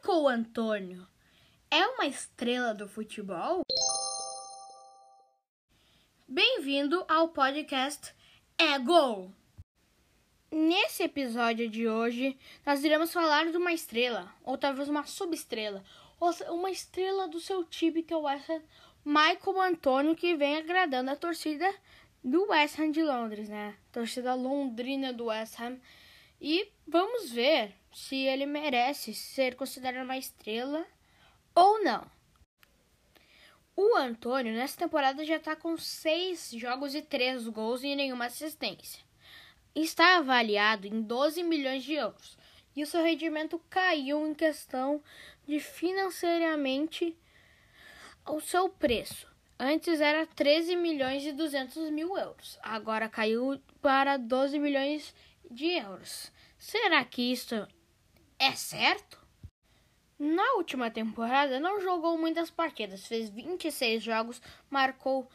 Michael Antônio é uma estrela do futebol? Bem-vindo ao podcast É Gol! Nesse episódio de hoje, nós iremos falar de uma estrela, ou talvez uma subestrela, ou uma estrela do seu time que é o West Ham, Michael Antônio, que vem agradando a torcida do West Ham de Londres, né? Torcida londrina do West Ham. E vamos ver se ele merece ser considerado uma estrela ou não. O Antônio, nessa temporada, já está com seis jogos e três gols e nenhuma assistência. Está avaliado em 12 milhões de euros. E o seu rendimento caiu em questão de financeiramente o seu preço. Antes era 13 milhões e 200 mil euros. Agora caiu para 12 milhões de euros. Será que isso é certo? Na última temporada não jogou muitas partidas, fez 26 jogos, marcou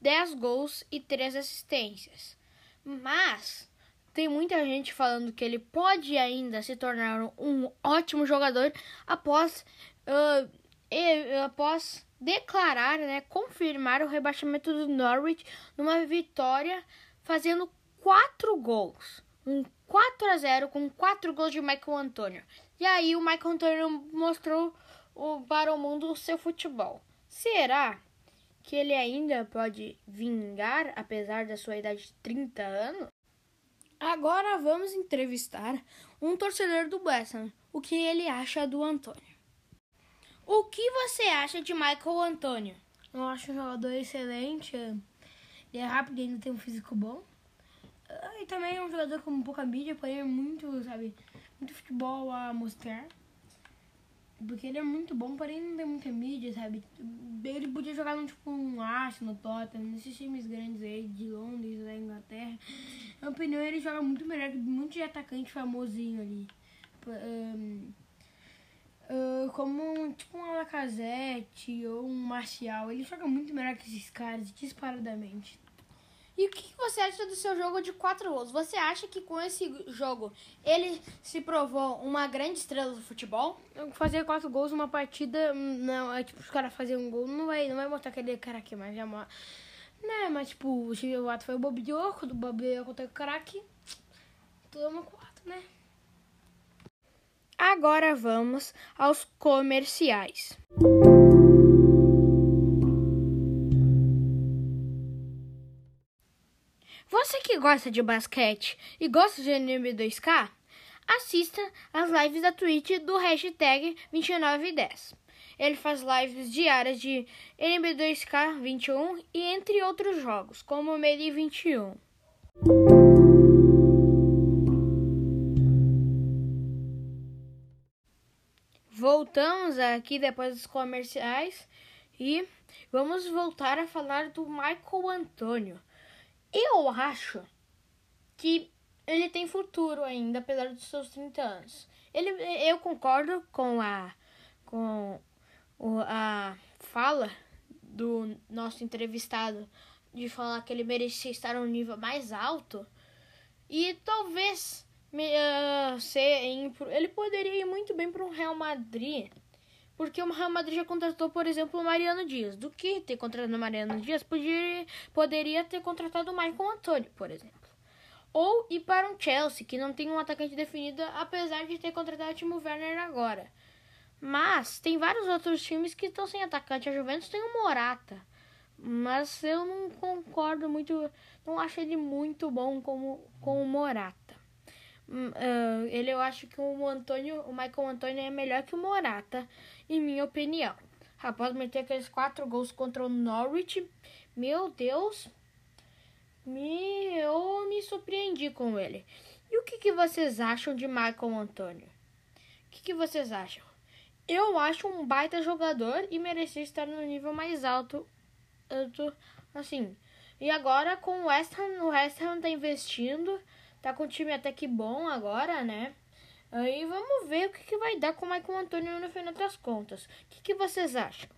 10 gols e 3 assistências. Mas tem muita gente falando que ele pode ainda se tornar um ótimo jogador após, uh, e, após declarar, né, confirmar o rebaixamento do Norwich numa vitória fazendo 4 gols. Um 4 a 0 com 4 gols de Michael Antônio. E aí o Michael Antônio mostrou o, para o mundo o seu futebol. Será que ele ainda pode vingar apesar da sua idade de 30 anos? Agora vamos entrevistar um torcedor do West Ham, o que ele acha do Antônio. O que você acha de Michael Antônio? Eu acho um jogador excelente, ele é rápido e ainda tem um físico bom. Ah, e também é um jogador com pouca mídia, porém é muito, sabe, muito futebol a mostrar. Porque ele é muito bom, porém não tem muita mídia, sabe? Ele podia jogar num, tipo um Arsenal, Tottenham, nesses times grandes aí de Londres, da Inglaterra. Na minha opinião, ele joga muito melhor que muito de atacante famosinho ali. Um, uh, como tipo um Lacazette ou um Marcial. Ele joga muito melhor que esses caras, disparadamente. E o que você acha do seu jogo de quatro gols? Você acha que com esse jogo ele se provou uma grande estrela do futebol? Fazer quatro gols numa partida, não, é tipo, os caras fazerem um gol, não vai, não vai mostrar aquele cara aqui, mas já né, mas tipo, o ato foi o Bob Diogo, do Bob Diogo contra o Caraque, tudo quatro, né? Agora vamos aos comerciais. Você que gosta de basquete e gosta de NB2K, assista as lives da Twitch do hashtag 2910. Ele faz lives diárias de NB2K 21 e entre outros jogos, como Medi 21. Voltamos aqui depois dos comerciais e vamos voltar a falar do Michael Antônio. Eu acho que ele tem futuro ainda, apesar dos seus 30 anos. Ele, eu concordo com a, com a fala do nosso entrevistado de falar que ele merecia estar um nível mais alto. E talvez uh, ser ele poderia ir muito bem para um Real Madrid porque o Real Madrid já contratou, por exemplo, o Mariano Dias. Do que ter contratado o Mariano Dias, podia, poderia ter contratado o Michael Antônio, por exemplo. Ou ir para um Chelsea, que não tem um atacante definido, apesar de ter contratado o Timo Werner agora. Mas tem vários outros times que estão sem atacante. A Juventus tem o Morata. Mas eu não concordo muito, não acho ele muito bom como com o Morata. Uh, ele eu acho que o Antônio, o Michael Antônio é melhor que o Morata, em minha opinião. Após meter aqueles quatro gols contra o Norwich, meu Deus, me, eu me surpreendi com ele. E o que, que vocês acham de Michael Antônio? O que, que vocês acham? Eu acho um baita jogador e merecia estar no nível mais alto, alto assim. E agora com o West Ham, o West Ham tá investindo Tá com um time até que bom agora, né? Aí vamos ver o que, que vai dar com o Michael Antônio no final das contas. O que, que vocês acham?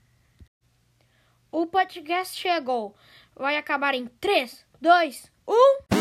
O podcast chegou. Vai acabar em 3, 2, 1.